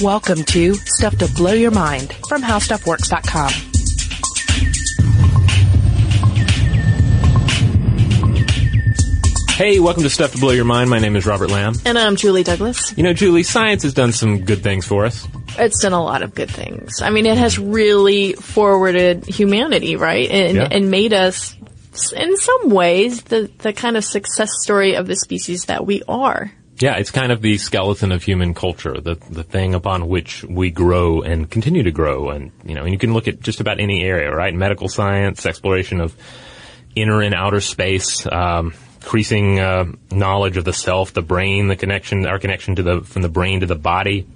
Welcome to Stuff to Blow Your Mind from HowStuffWorks.com. Hey, welcome to Stuff to Blow Your Mind. My name is Robert Lamb. And I'm Julie Douglas. You know, Julie, science has done some good things for us. It's done a lot of good things. I mean, it has really forwarded humanity, right? And, Yeah. and made us, in some ways, the, the kind of success story of the species that we are. Yeah, it's kind of the skeleton of human culture, the the thing upon which we grow and continue to grow. And you know, and you can look at just about any area, right? Medical science, exploration of inner and outer space, um, increasing uh, knowledge of the self, the brain, the connection, our connection to the from the brain to the body.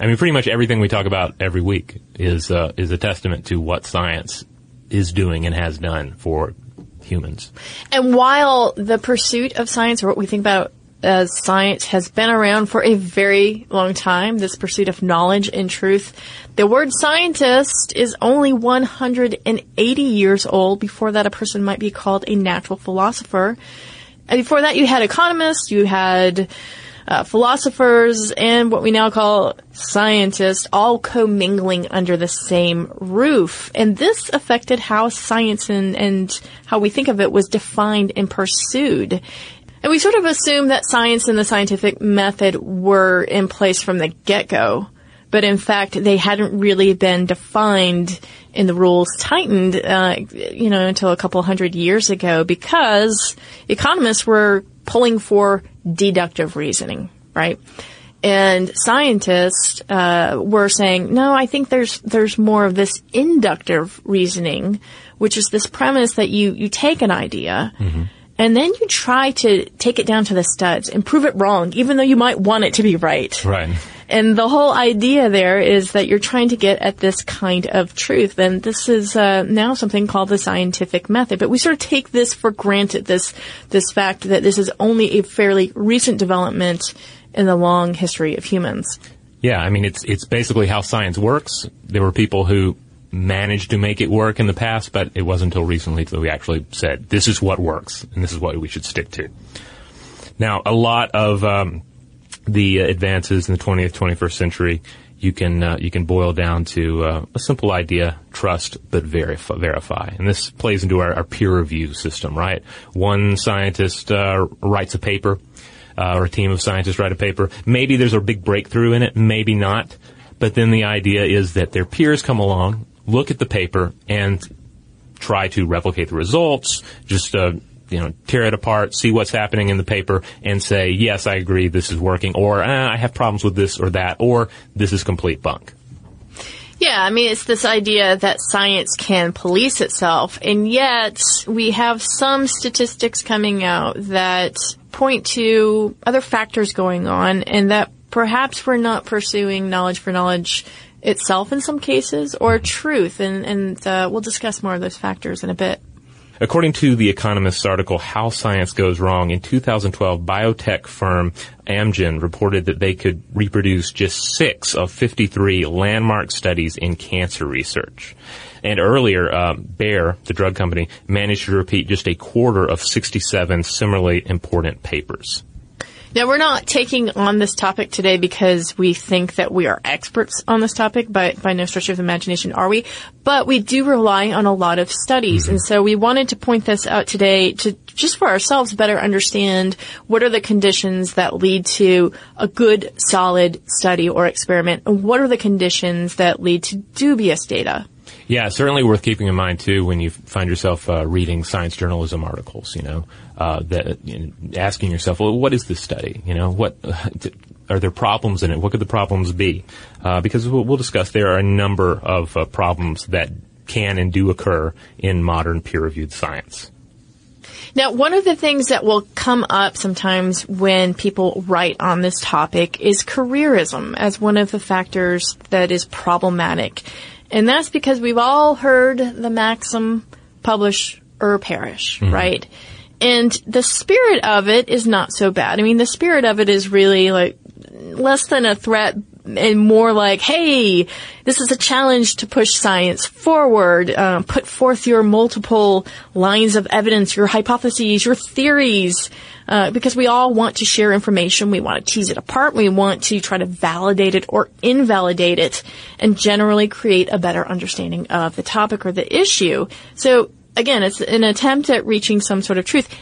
I mean, pretty much everything we talk about every week is uh, is a testament to what science is doing and has done for humans. And while the pursuit of science, or what we think about as science, has been around for a very long time, this pursuit of knowledge and truth, the word scientist is only 180 years old. Before that, a person might be called a natural philosopher. And before that, you had economists, you had uh, philosophers, and what we now call scientists, all commingling under the same roof. And this affected how science and, and how we think of it was defined and pursued. And we sort of assume that science and the scientific method were in place from the get-go. But in fact, they hadn't really been defined in the rules tightened, uh, you know, until a couple hundred years ago because economists were pulling for deductive reasoning, right? And scientists uh, were saying, no, I think there's there's more of this inductive reasoning, which is this premise that you you take an idea and then you try to take it down to the studs and prove it wrong, even though you might want it to be right. Right. And the whole idea there is that you're trying to get at this kind of truth. And this is uh, now something called the scientific method. But we sort of take this for granted, this, this fact that this is only a fairly recent development in the long history of humans. Yeah, I mean it's it's basically how science works. There were people who managed to make it work in the past, but it wasn't until recently that we actually said this is what works and this is what we should stick to. Now, a lot of um, the advances in the 20th, 21st century, you can uh, you can boil down to uh, a simple idea: trust but verify. verify. And this plays into our, our peer review system, right? One scientist uh, writes a paper, uh, or a team of scientists write a paper. Maybe there's a big breakthrough in it, maybe not. But then the idea is that their peers come along, look at the paper, and try to replicate the results. Just uh, you know, tear it apart, see what's happening in the paper, and say, yes, I agree, this is working, or ah, I have problems with this or that, or this is complete bunk. Yeah, I mean, it's this idea that science can police itself, and yet we have some statistics coming out that point to other factors going on, and that perhaps we're not pursuing knowledge for knowledge itself in some cases, or truth, and, and uh, we'll discuss more of those factors in a bit. According to The Economist's article, How Science Goes Wrong, in 2012, biotech firm Amgen reported that they could reproduce just six of 53 landmark studies in cancer research. And earlier, uh, Bayer, the drug company, managed to repeat just a quarter of 67 similarly important papers. Now, we're not taking on this topic today because we think that we are experts on this topic, but by no stretch of the imagination are we. But we do rely on a lot of studies. Mm-hmm. And so we wanted to point this out today to just for ourselves better understand what are the conditions that lead to a good, solid study or experiment, and what are the conditions that lead to dubious data. Yeah, certainly worth keeping in mind too when you find yourself uh, reading science journalism articles. You know, uh, that you know, asking yourself, well, what is this study? You know, what are there problems in it? What could the problems be? Uh, because we'll, we'll, discuss there are a number of uh, problems that can and do occur in modern peer-reviewed science. Now, one of the things that will come up sometimes when people write on this topic is careerism as one of the factors that is problematic. And that's because we've all heard the maxim publish or perish, mm-hmm. right? And the spirit of it is not so bad. I mean, the spirit of it is really like less than a threat and more like, hey, this is a challenge to push science forward. Uh, put forth your multiple lines of evidence, your hypotheses, your theories. Uh, because we all want to share information, we want to tease it apart, we want to try to validate it or invalidate it, and generally create a better understanding of the topic or the issue. So again, it's an attempt at reaching some sort of truth.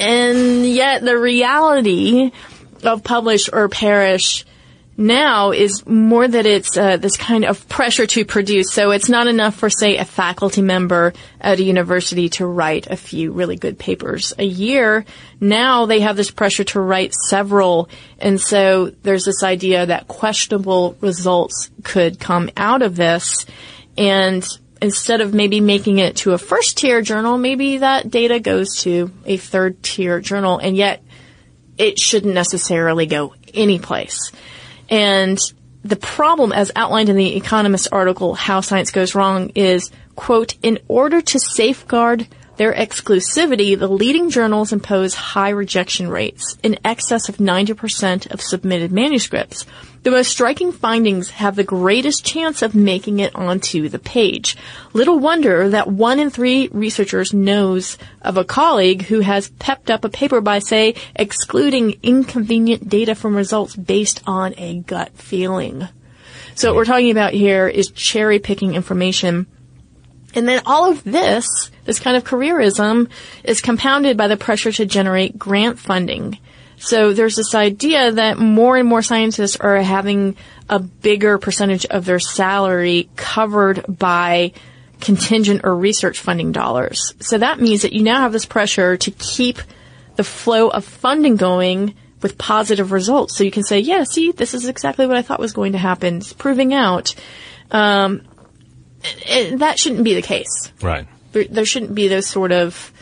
And yet the reality of publish or perish now is more that it's uh, this kind of pressure to produce. So it's not enough for, say, a faculty member at a university to write a few really good papers a year. Now they have this pressure to write several. And so there's this idea that questionable results could come out of this. And instead of maybe making it to a first tier journal, maybe that data goes to a third tier journal. And yet it shouldn't necessarily go anyplace. And the problem, as outlined in the Economist article, How Science Goes Wrong, is, quote, in order to safeguard their exclusivity, the leading journals impose high rejection rates, in excess of 90% of submitted manuscripts. The most striking findings have the greatest chance of making it onto the page. Little wonder that one in three researchers knows of a colleague who has pepped up a paper by, say, excluding inconvenient data from results based on a gut feeling. So what we're talking about here is cherry picking information. And then all of this, this kind of careerism, is compounded by the pressure to generate grant funding. So there's this idea that more and more scientists are having a bigger percentage of their salary covered by contingent or research funding dollars. So that means that you now have this pressure to keep the flow of funding going with positive results. So you can say, yeah, see, this is exactly what I thought was going to happen. It's proving out. Um, it, that shouldn't be the case. Right. There, there shouldn't be those sort of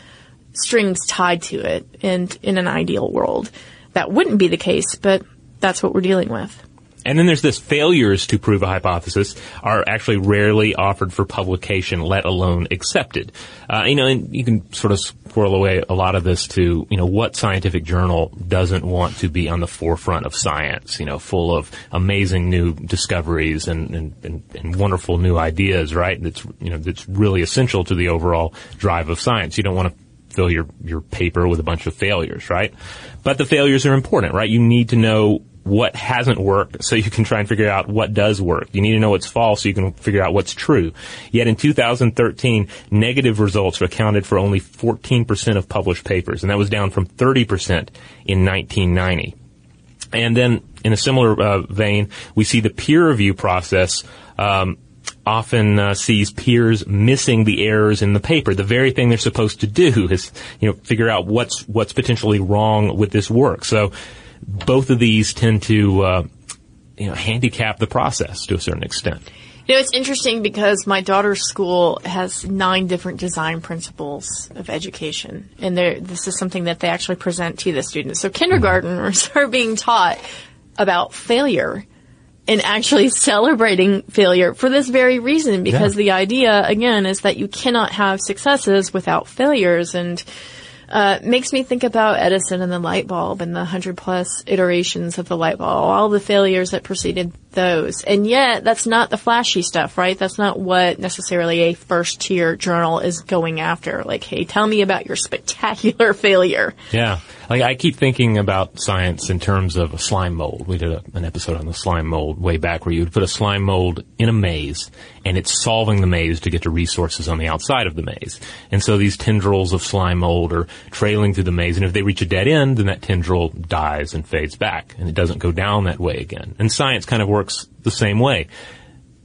strings tied to it. And in an ideal world, that wouldn't be the case, but that's what we're dealing with. And then there's this failures to prove a hypothesis are actually rarely offered for publication, let alone accepted. Uh, you know, and you can sort of squirrel away a lot of this to, you know, what scientific journal doesn't want to be on the forefront of science, you know, full of amazing new discoveries and, and, and, and wonderful new ideas, right? That's, you know, that's really essential to the overall drive of science. You don't want to fill your, your paper with a bunch of failures, right? But the failures are important, right? You need to know what hasn't worked so you can try and figure out what does work. You need to know what's false so you can figure out what's true. Yet in 2013, negative results accounted for only 14% of published papers, and that was down from 30% in 1990. And then in a similar uh, vein, we see the peer review process um, often uh, sees peers missing the errors in the paper. The very thing they're supposed to do is, you know, figure out what's what's potentially wrong with this work. So both of these tend to, uh, you know, handicap the process to a certain extent. You know, it's interesting because my daughter's school has nine different design principles of education, and this is something that they actually present to the students. So kindergartners mm-hmm. are being taught about failure and actually celebrating failure for this very reason because yeah. the idea again is that you cannot have successes without failures and uh, makes me think about Edison and the light bulb and the hundred plus iterations of the light bulb, all the failures that preceded those. And yet, that's not the flashy stuff, right? That's not what necessarily a first tier journal is going after. Like, hey, tell me about your spectacular failure. Yeah. Like I keep thinking about science in terms of a slime mold. We did a, an episode on the slime mold way back where you would put a slime mold in a maze and it's solving the maze to get to resources on the outside of the maze. And so these tendrils of slime mold are trailing through the maze and if they reach a dead end, then that tendril dies and fades back and it doesn't go down that way again. And science kind of works the same way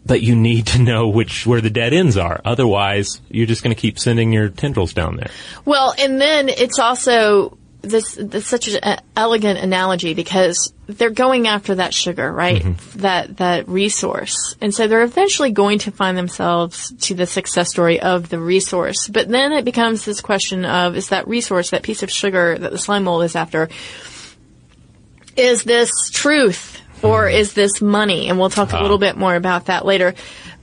but you need to know which where the dead ends are. Otherwise, you're just going to keep sending your tendrils down there. Well, and then it's also this, this such an elegant analogy because they're going after that sugar, right? Mm-hmm. That that resource, and so they're eventually going to find themselves to the success story of the resource. But then it becomes this question of: Is that resource, that piece of sugar that the slime mold is after, is this truth or is this money? And we'll talk a little bit more about that later.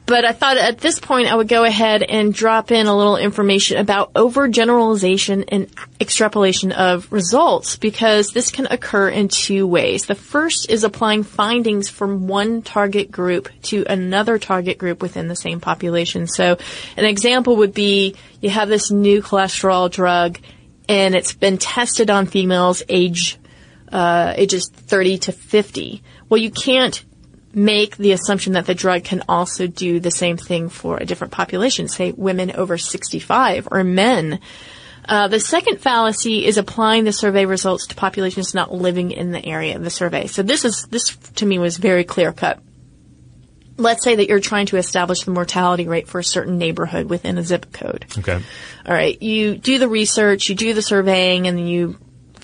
But I thought at this point I would go ahead and drop in a little information about overgeneralization and extrapolation of results because this can occur in two ways. The first is applying findings from one target group to another target group within the same population. So an example would be you have this new cholesterol drug and it's been tested on females age uh, ages 30 to 50. Well, you can't make the assumption that the drug can also do the same thing for a different population, say women over 65 or men. Uh, the second fallacy is applying the survey results to populations not living in the area of the survey. So this is this to me was very clear cut. Let's say that you're trying to establish the mortality rate for a certain neighborhood within a zip code. Okay. All right, you do the research, you do the surveying, and you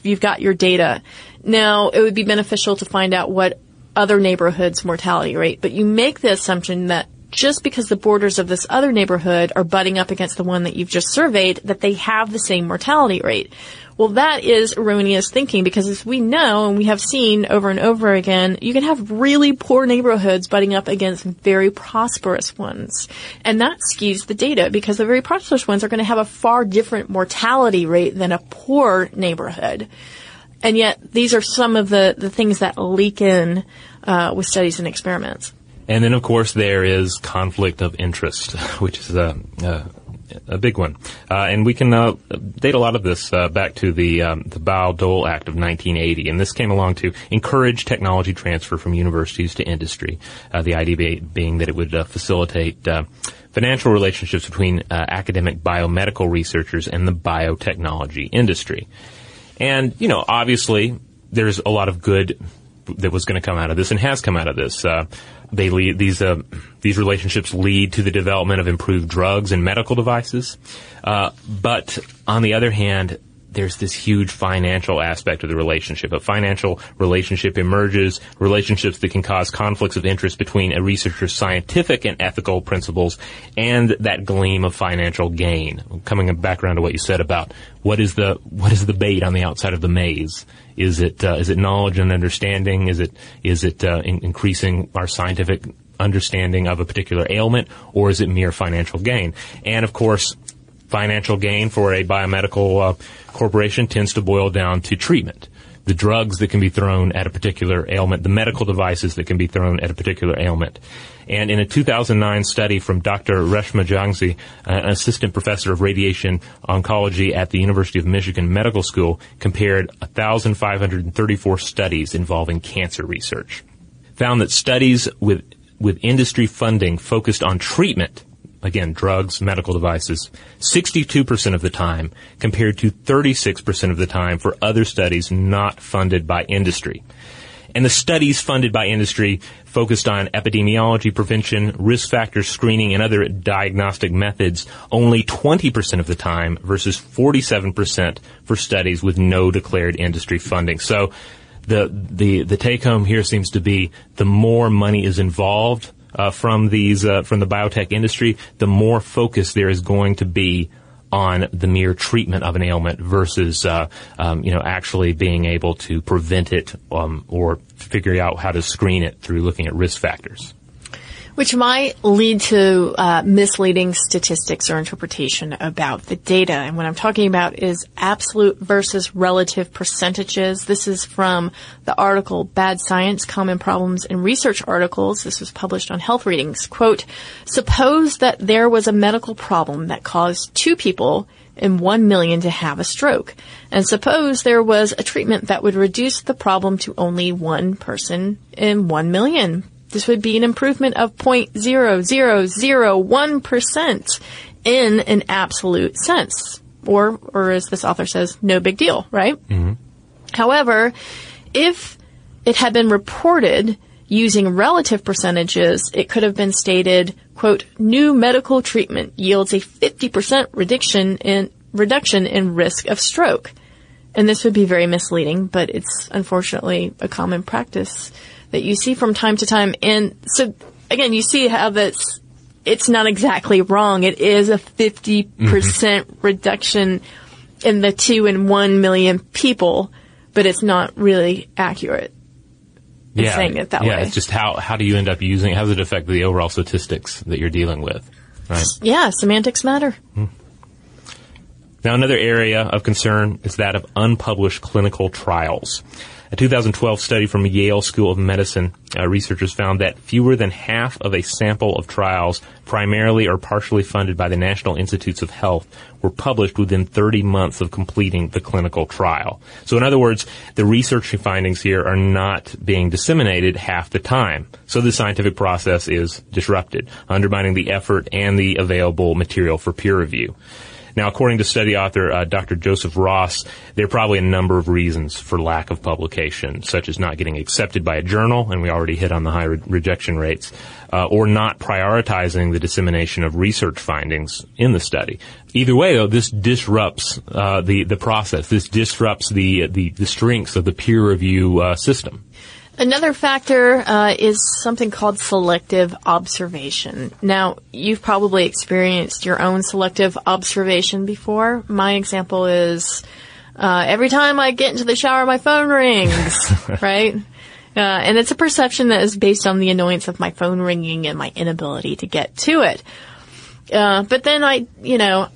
you've got your data. Now, it would be beneficial to find out what other neighborhoods' mortality rate, but you make the assumption that just because the borders of this other neighborhood are butting up against the one that you've just surveyed, that they have the same mortality rate. Well, that is erroneous thinking because as we know and we have seen over and over again, you can have really poor neighborhoods butting up against very prosperous ones. And that skews the data because the very prosperous ones are going to have a far different mortality rate than a poor neighborhood. And yet, these are some of the, the things that leak in uh, with studies and experiments. And then, of course, there is conflict of interest, which is a, a, a big one. Uh, and we can uh, date a lot of this uh, back to the um, the Bayh-Dole Act of 1980, and this came along to encourage technology transfer from universities to industry. Uh, the idea being that it would uh, facilitate uh, financial relationships between academic biomedical researchers and the biotechnology industry. And, you know, obviously there's a lot of good that was going to come out of this and has come out of this. Uh, they lead, these, uh, these relationships lead to the development of improved drugs and medical devices. Uh, but on the other hand, there's this huge financial aspect of the relationship. A financial relationship emerges, relationships that can cause conflicts of interest between a researcher's scientific and ethical principles and that gleam of financial gain. Coming back around to what you said about what is the, what is the bait on the outside of the maze? Is it, uh, is it knowledge and understanding? Is it, is it, uh, in- increasing our scientific understanding of a particular ailment, or is it mere financial gain? And of course, financial gain for a biomedical uh, corporation tends to boil down to treatment. The drugs that can be thrown at a particular ailment, the medical devices that can be thrown at a particular ailment. And in a 2009 study from Dr. Reshma Jagsi, an assistant professor of radiation oncology at the University of Michigan Medical School, compared 1,534 studies involving cancer research. Found that studies with, with industry funding focused on treatment again, drugs, medical devices, 62% of the time compared to 36% of the time for other studies not funded by industry. And the studies funded by industry focused on epidemiology, prevention, risk factor screening, and other diagnostic methods only 20% of the time versus 47% for studies with no declared industry funding. So the, the, the take home here seems to be the more money is involved, uh, from these uh, from the biotech industry, the more focus there is going to be on the mere treatment of an ailment versus uh, um, you know actually being able to prevent it um, or figuring out how to screen it through looking at risk factors which might lead to uh, misleading statistics or interpretation about the data. And what I'm talking about is absolute versus relative percentages. This is from the article Bad Science, Common Problems in Research Articles. This was published on Health Readings. Quote, suppose that there was a medical problem that caused two people in one million to have a stroke. And suppose there was a treatment that would reduce the problem to only one person in one million. This would be an improvement of 0.0001% in an absolute sense. Or, or as this author says, no big deal, right? Mm-hmm. However, if it had been reported using relative percentages, it could have been stated, quote, new medical treatment yields a 50% reduction in, reduction in risk of stroke. And this would be very misleading, but it's unfortunately a common practice that you see from time to time. And so again, you see how that's, it's not exactly wrong. It is a 50% mm hmm reduction in the two and one million people, but it's not really accurate. in saying it that yeah, way. Yeah, it's just how, how do you end up using, how does it affect the overall statistics that you're dealing with? Right. yeah, semantics matter. Now, another area of concern is that of unpublished clinical trials. A 2012 study from Yale School of Medicine uh, researchers found that fewer than half of a sample of trials, primarily or partially funded by the National Institutes of Health, were published within 30 months of completing the clinical trial. So, in other words, the research findings here are not being disseminated half the time. So, the scientific process is disrupted, undermining the effort and the available material for peer review. Now, according to study author uh, Dr. Joseph Ross, there are probably a number of reasons for lack of publication, such as not getting accepted by a journal, and we already hit on the high re- rejection rates, uh, or not prioritizing the dissemination of research findings in the study. Either way, though, this disrupts uh, the the process. This disrupts the the, the strengths of the peer review uh, system. Another factor uh, is something called selective observation. Now, you've probably experienced your own selective observation before. My example is uh, every time I get into the shower, my phone rings, right? Uh, and it's a perception that is based on the annoyance of my phone ringing and my inability to get to it. Uh, but then I, you know,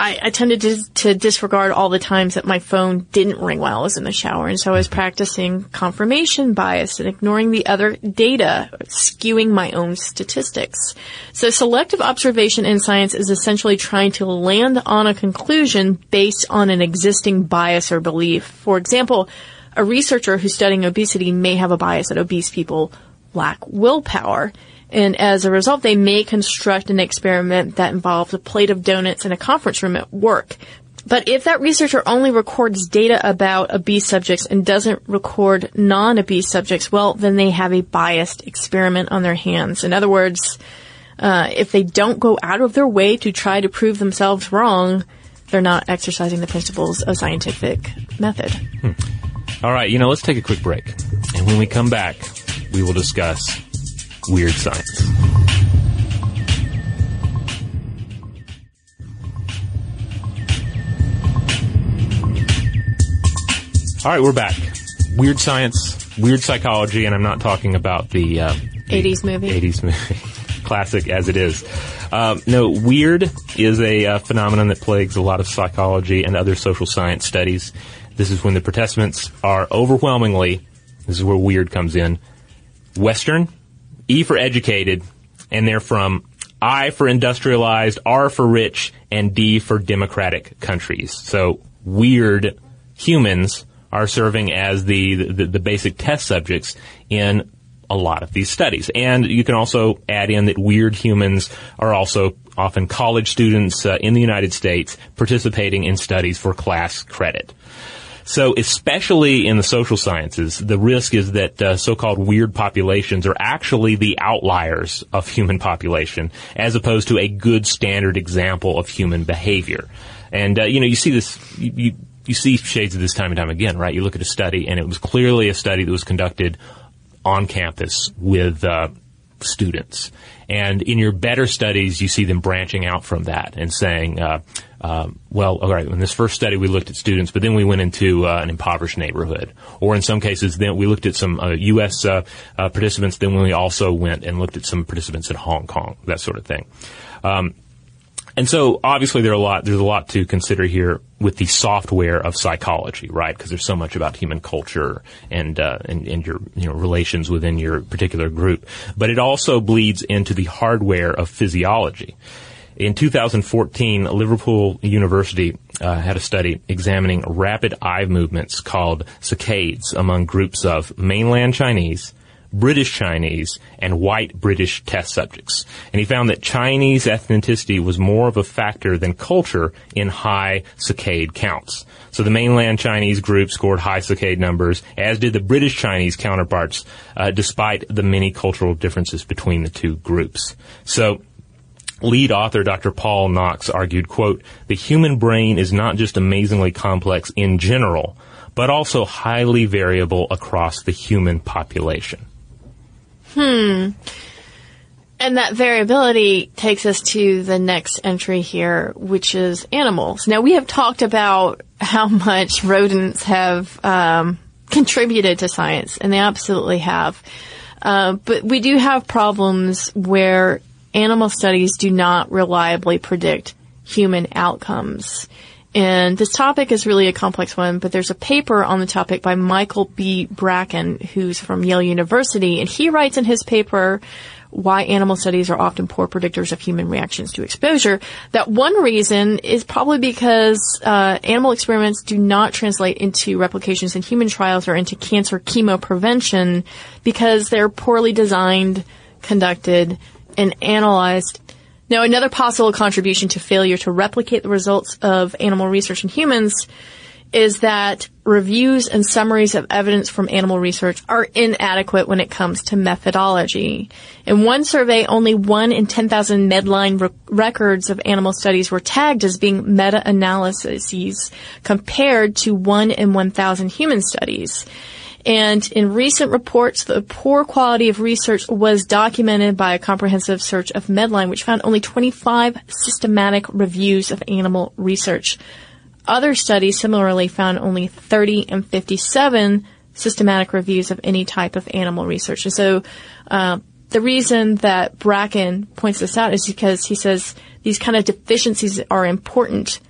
I, I tended to, to disregard all the times that my phone didn't ring while I was in the shower. And so I was mm-hmm. practicing confirmation bias and ignoring the other data, skewing my own statistics. So selective observation in science is essentially trying to land on a conclusion based on an existing bias or belief. For example, a researcher who's studying obesity may have a bias that obese people lack willpower. And as a result, they may construct an experiment that involves a plate of donuts in a conference room at work. But if that researcher only records data about obese subjects and doesn't record non-obese subjects, well, then they have a biased experiment on their hands. In other words, uh, if they don't go out of their way to try to prove themselves wrong, they're not exercising the principles of scientific method. All right, you know, let's take a quick break. And when we come back, we will discuss weird science. All right, we're back. Weird science, weird psychology, and I'm not talking about the, uh, the 80s movie. 80s movie, classic as it is. Um, no, weird is a uh, phenomenon that plagues a lot of psychology and other social science studies. This is when the participants are overwhelmingly, this is where weird comes in, Western, E for educated, and they're from I for industrialized, R for rich, and D for democratic countries. So weird humans are serving as the, the, the basic test subjects in a lot of these studies. And you can also add in that weird humans are also often college students uh, in the United States participating in studies for class credit. So, especially in the social sciences, the risk is that uh, so-called weird populations are actually the outliers of human population, as opposed to a good standard example of human behavior. And uh, you know, you see this. You, you, you see shades of this time and time again, right? You look at a study, and it was clearly a study that was conducted on campus with uh, students. And in your better studies, you see them branching out from that and saying, uh, um, well, all right, in this first study, we looked at students, but then we went into uh, an impoverished neighborhood. Or in some cases, then we looked at some uh, U.S. Uh, uh, participants, then we also went and looked at some participants in Hong Kong, that sort of thing. Um, and so obviously there are a lot, there's a lot to consider here with the software of psychology, right? Because there's so much about human culture and, uh, and, and your, you know, relations within your particular group. But it also bleeds into the hardware of physiology. In 2014, Liverpool University uh, had a study examining rapid eye movements called saccades among groups of mainland Chinese, British Chinese, and white British test subjects. And he found that Chinese ethnicity was more of a factor than culture in high saccade counts. So the mainland Chinese group scored high saccade numbers, as did the British Chinese counterparts, uh, despite the many cultural differences between the two groups. So lead author Dr. Paul Knox argued, quote, the human brain is not just amazingly complex in general, but also highly variable across the human population. And that variability takes us to the next entry here, which is animals. Now we have talked about how much rodents have um, contributed to science, and they absolutely have. Uh, but we do have problems where animal studies do not reliably predict human outcomes. And this topic is really a complex one, but there's a paper on the topic by Michael B. Bracken, who's from Yale University, and he writes in his paper why animal studies are often poor predictors of human reactions to exposure. That one reason is probably because uh, animal experiments do not translate into replications in human trials or into cancer chemo prevention because they're poorly designed, conducted, and analyzed now, another possible contribution to failure to replicate the results of animal research in humans is that reviews and summaries of evidence from animal research are inadequate when it comes to methodology. In one survey, only one in 10,000 Medline re- records of animal studies were tagged as being meta-analyses compared to one in 1,000 human studies. And in recent reports, the poor quality of research was documented by a comprehensive search of Medline, which found only 25 systematic reviews of animal research. Other studies similarly found only 30 and 57 systematic reviews of any type of animal research. And so, uh, the reason that Bracken points this out is because he says these kind of deficiencies are important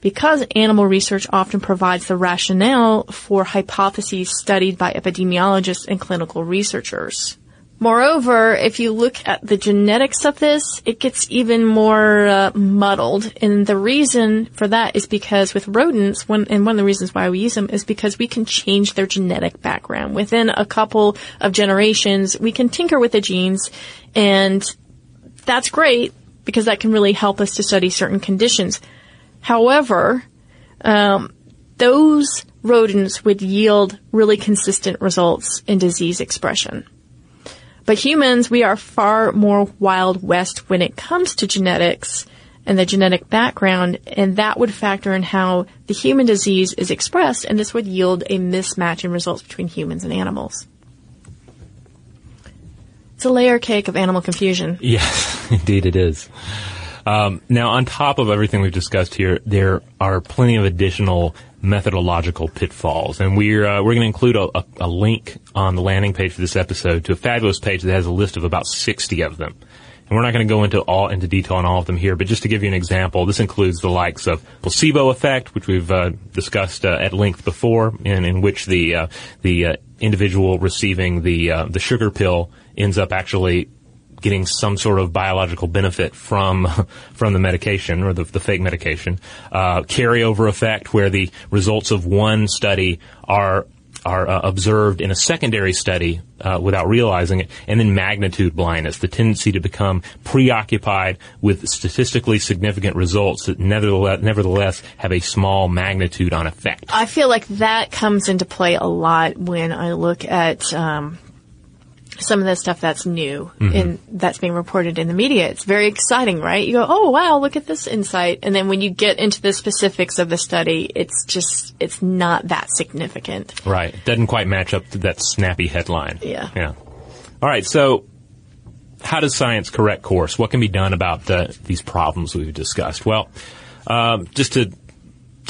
because animal research often provides the rationale for hypotheses studied by epidemiologists and clinical researchers. Moreover, if you look at the genetics of this, it gets even more uh, muddled. And the reason for that is because with rodents, one, and one of the reasons why we use them is because we can change their genetic background. Within a couple of generations, we can tinker with the genes and that's great because that can really help us to study certain conditions. However, um, those rodents would yield really consistent results in disease expression. But humans, we are far more wild west when it comes to genetics and the genetic background, and that would factor in how the human disease is expressed, and this would yield a mismatch in results between humans and animals. It's a layer cake of animal confusion. Yes, indeed it is. Um, now, on top of everything we've discussed here, there are plenty of additional methodological pitfalls, and we're uh, we're going to include a, a, a, link on the landing page for this episode to a fabulous page that has a list of about sixty of them. And we're not going to go into all into detail on all of them here, but just to give you an example, this includes the likes of placebo effect, which we've uh, discussed uh, at length before, and in which the uh, the uh, individual receiving the uh, the sugar pill ends up actually getting some sort of biological benefit from from the medication or the, the fake medication. Uh, carryover effect, where the results of one study are are uh, observed in a secondary study uh, without realizing it, and then magnitude blindness, the tendency to become preoccupied with statistically significant results that nevertheless, nevertheless have a small magnitude on effect. I feel like that comes into play a lot when I look at um, some of the stuff that's new mm-hmm. and that's being reported in the media. It's very exciting, right? You go, oh wow, look at this insight. And then when you get into the specifics of the study, it's just, it's not that significant. Right. It doesn't quite match up to that snappy headline. Yeah. Yeah. All right. So how does science correct course? What can be done about the, these problems we've discussed? Well, um, just to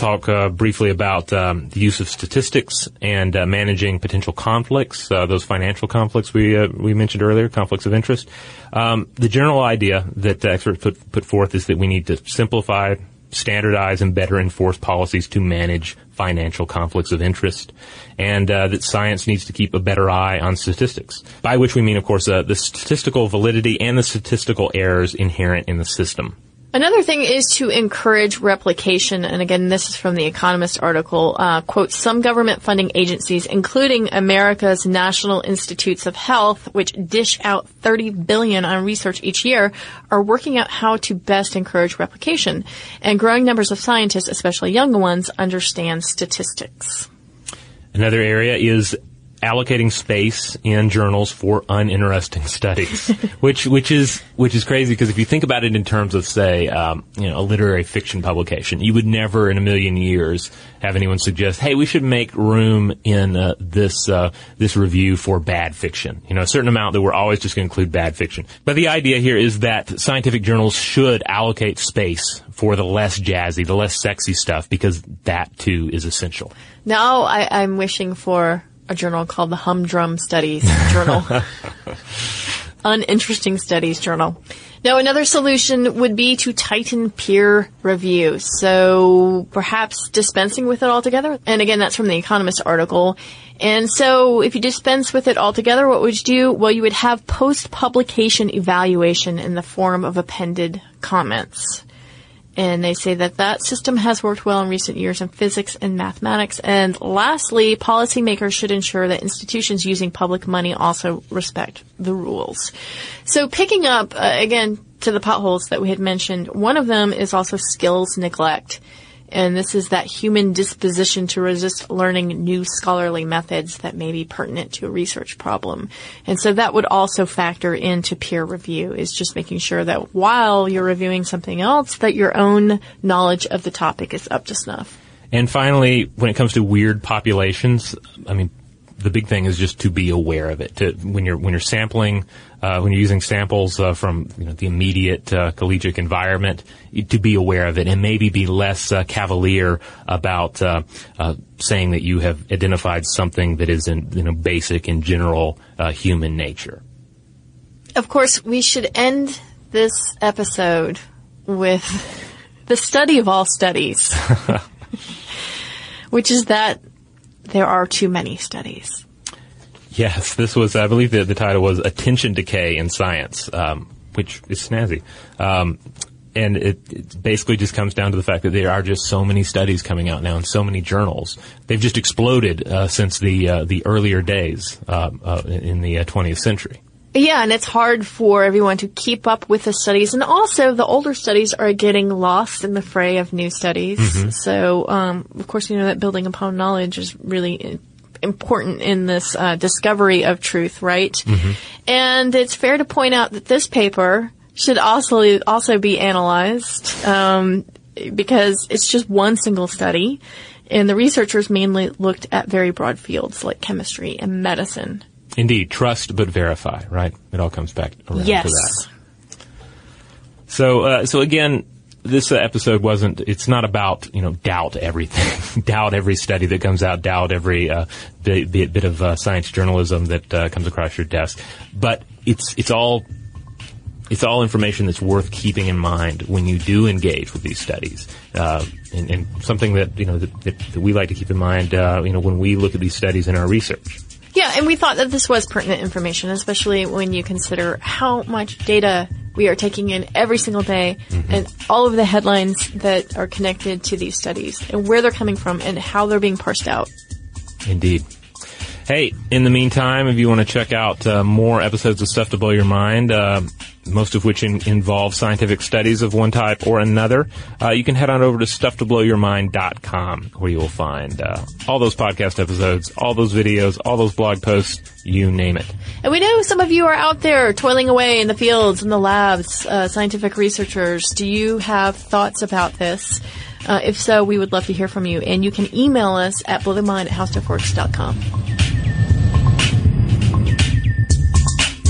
talk uh, briefly about um, the use of statistics and uh, managing potential conflicts, uh, those financial conflicts we uh, we mentioned earlier, conflicts of interest. Um, the general idea that experts put put forth is that we need to simplify, standardize, and better enforce policies to manage financial conflicts of interest, and uh, that science needs to keep a better eye on statistics. By which we mean, of course, uh, the statistical validity and the statistical errors inherent in the system. Another thing is to encourage replication, and again, this is from the Economist article. Uh, quote: Some government funding agencies, including America's National Institutes of Health, which dish out 30 billion on research each year, are working out how to best encourage replication. And growing numbers of scientists, especially young ones, understand statistics. Another area is allocating space in journals for uninteresting studies, which which is which is crazy because if you think about it in terms of say um, you know a literary fiction publication, you would never in a million years have anyone suggest, hey, we should make room in uh, this uh, this review for bad fiction. You know, a certain amount that we're always just going to include bad fiction. But the idea here is that scientific journals should allocate space for the less jazzy, the less sexy stuff because that too is essential. Now I, I'm wishing for a journal called the Humdrum Studies Journal. Uninteresting Studies Journal. Now, another solution would be to tighten peer review. So perhaps dispensing with it altogether. And again, that's from the Economist article. And so if you dispense with it altogether, what would you do? Well, you would have post-publication evaluation in the form of appended comments. And they say that that system has worked well in recent years in physics and mathematics. And lastly, policymakers should ensure that institutions using public money also respect the rules. So picking up, uh, again, to the potholes that we had mentioned, one of them is also skills neglect. And this is that human disposition to resist learning new scholarly methods that may be pertinent to a research problem. And so that would also factor into peer review is just making sure that while you're reviewing something else, that your own knowledge of the topic is up to snuff. And finally, when it comes to weird populations, I mean, the big thing is just to be aware of it. To, when you're when you're sampling, uh, when you're using samples uh, from you know, the immediate uh, collegiate environment, to be aware of it and maybe be less uh, cavalier about uh, uh, saying that you have identified something that is in you know basic and general human nature. Of course, we should end this episode with the study of all studies, which is that there are too many studies. Yes, this was, I believe the, the title was Attention Decay in Science, um, which is snazzy. Um, and it, it, basically just comes down to the fact that there are just so many studies coming out now in so many journals. They've just exploded uh, since the uh, the earlier days uh, uh in the 20th uh, century. Yeah, and it's hard for everyone to keep up with the studies, and also the older studies are getting lost in the fray of new studies. Mm-hmm. So, um, of course, you know that building upon knowledge is really important in this uh, discovery of truth, right? Mm-hmm. And it's fair to point out that this paper should also also be analyzed um, because it's just one single study, and the researchers mainly looked at very broad fields like chemistry and medicine. Indeed, trust but verify. Right? It all comes back around yes. to that. So, uh, so again, this episode wasn't. It's not about you know doubt everything, doubt every study that comes out, doubt every uh, bit, bit, of uh, science journalism that uh, comes across your desk. But it's it's all it's all information that's worth keeping in mind when you do engage with these studies, uh, and, and, something that you know that, that, we like to keep in mind. Uh, you know when we look at these studies in our research. Yeah, and we thought that this was pertinent information, especially when you consider how much data we are taking in every single day mm-hmm. and all of the headlines that are connected to these studies and where they're coming from and how they're being parsed out. Indeed. Hey, in the meantime, if you want to check out uh, more episodes of Stuff to Blow Your Mind, uh, most of which in, involve scientific studies of one type or another, uh, you can head on over to stufftoblowyourmind.com where you will find uh, all those podcast episodes, all those videos, all those blog posts, you name it. And we know some of you are out there toiling away in the fields, in the labs, uh, scientific researchers. Do you have thoughts about this? Uh, if so, we would love to hear from you. And you can email us at blowthemind at howstuffworks.com.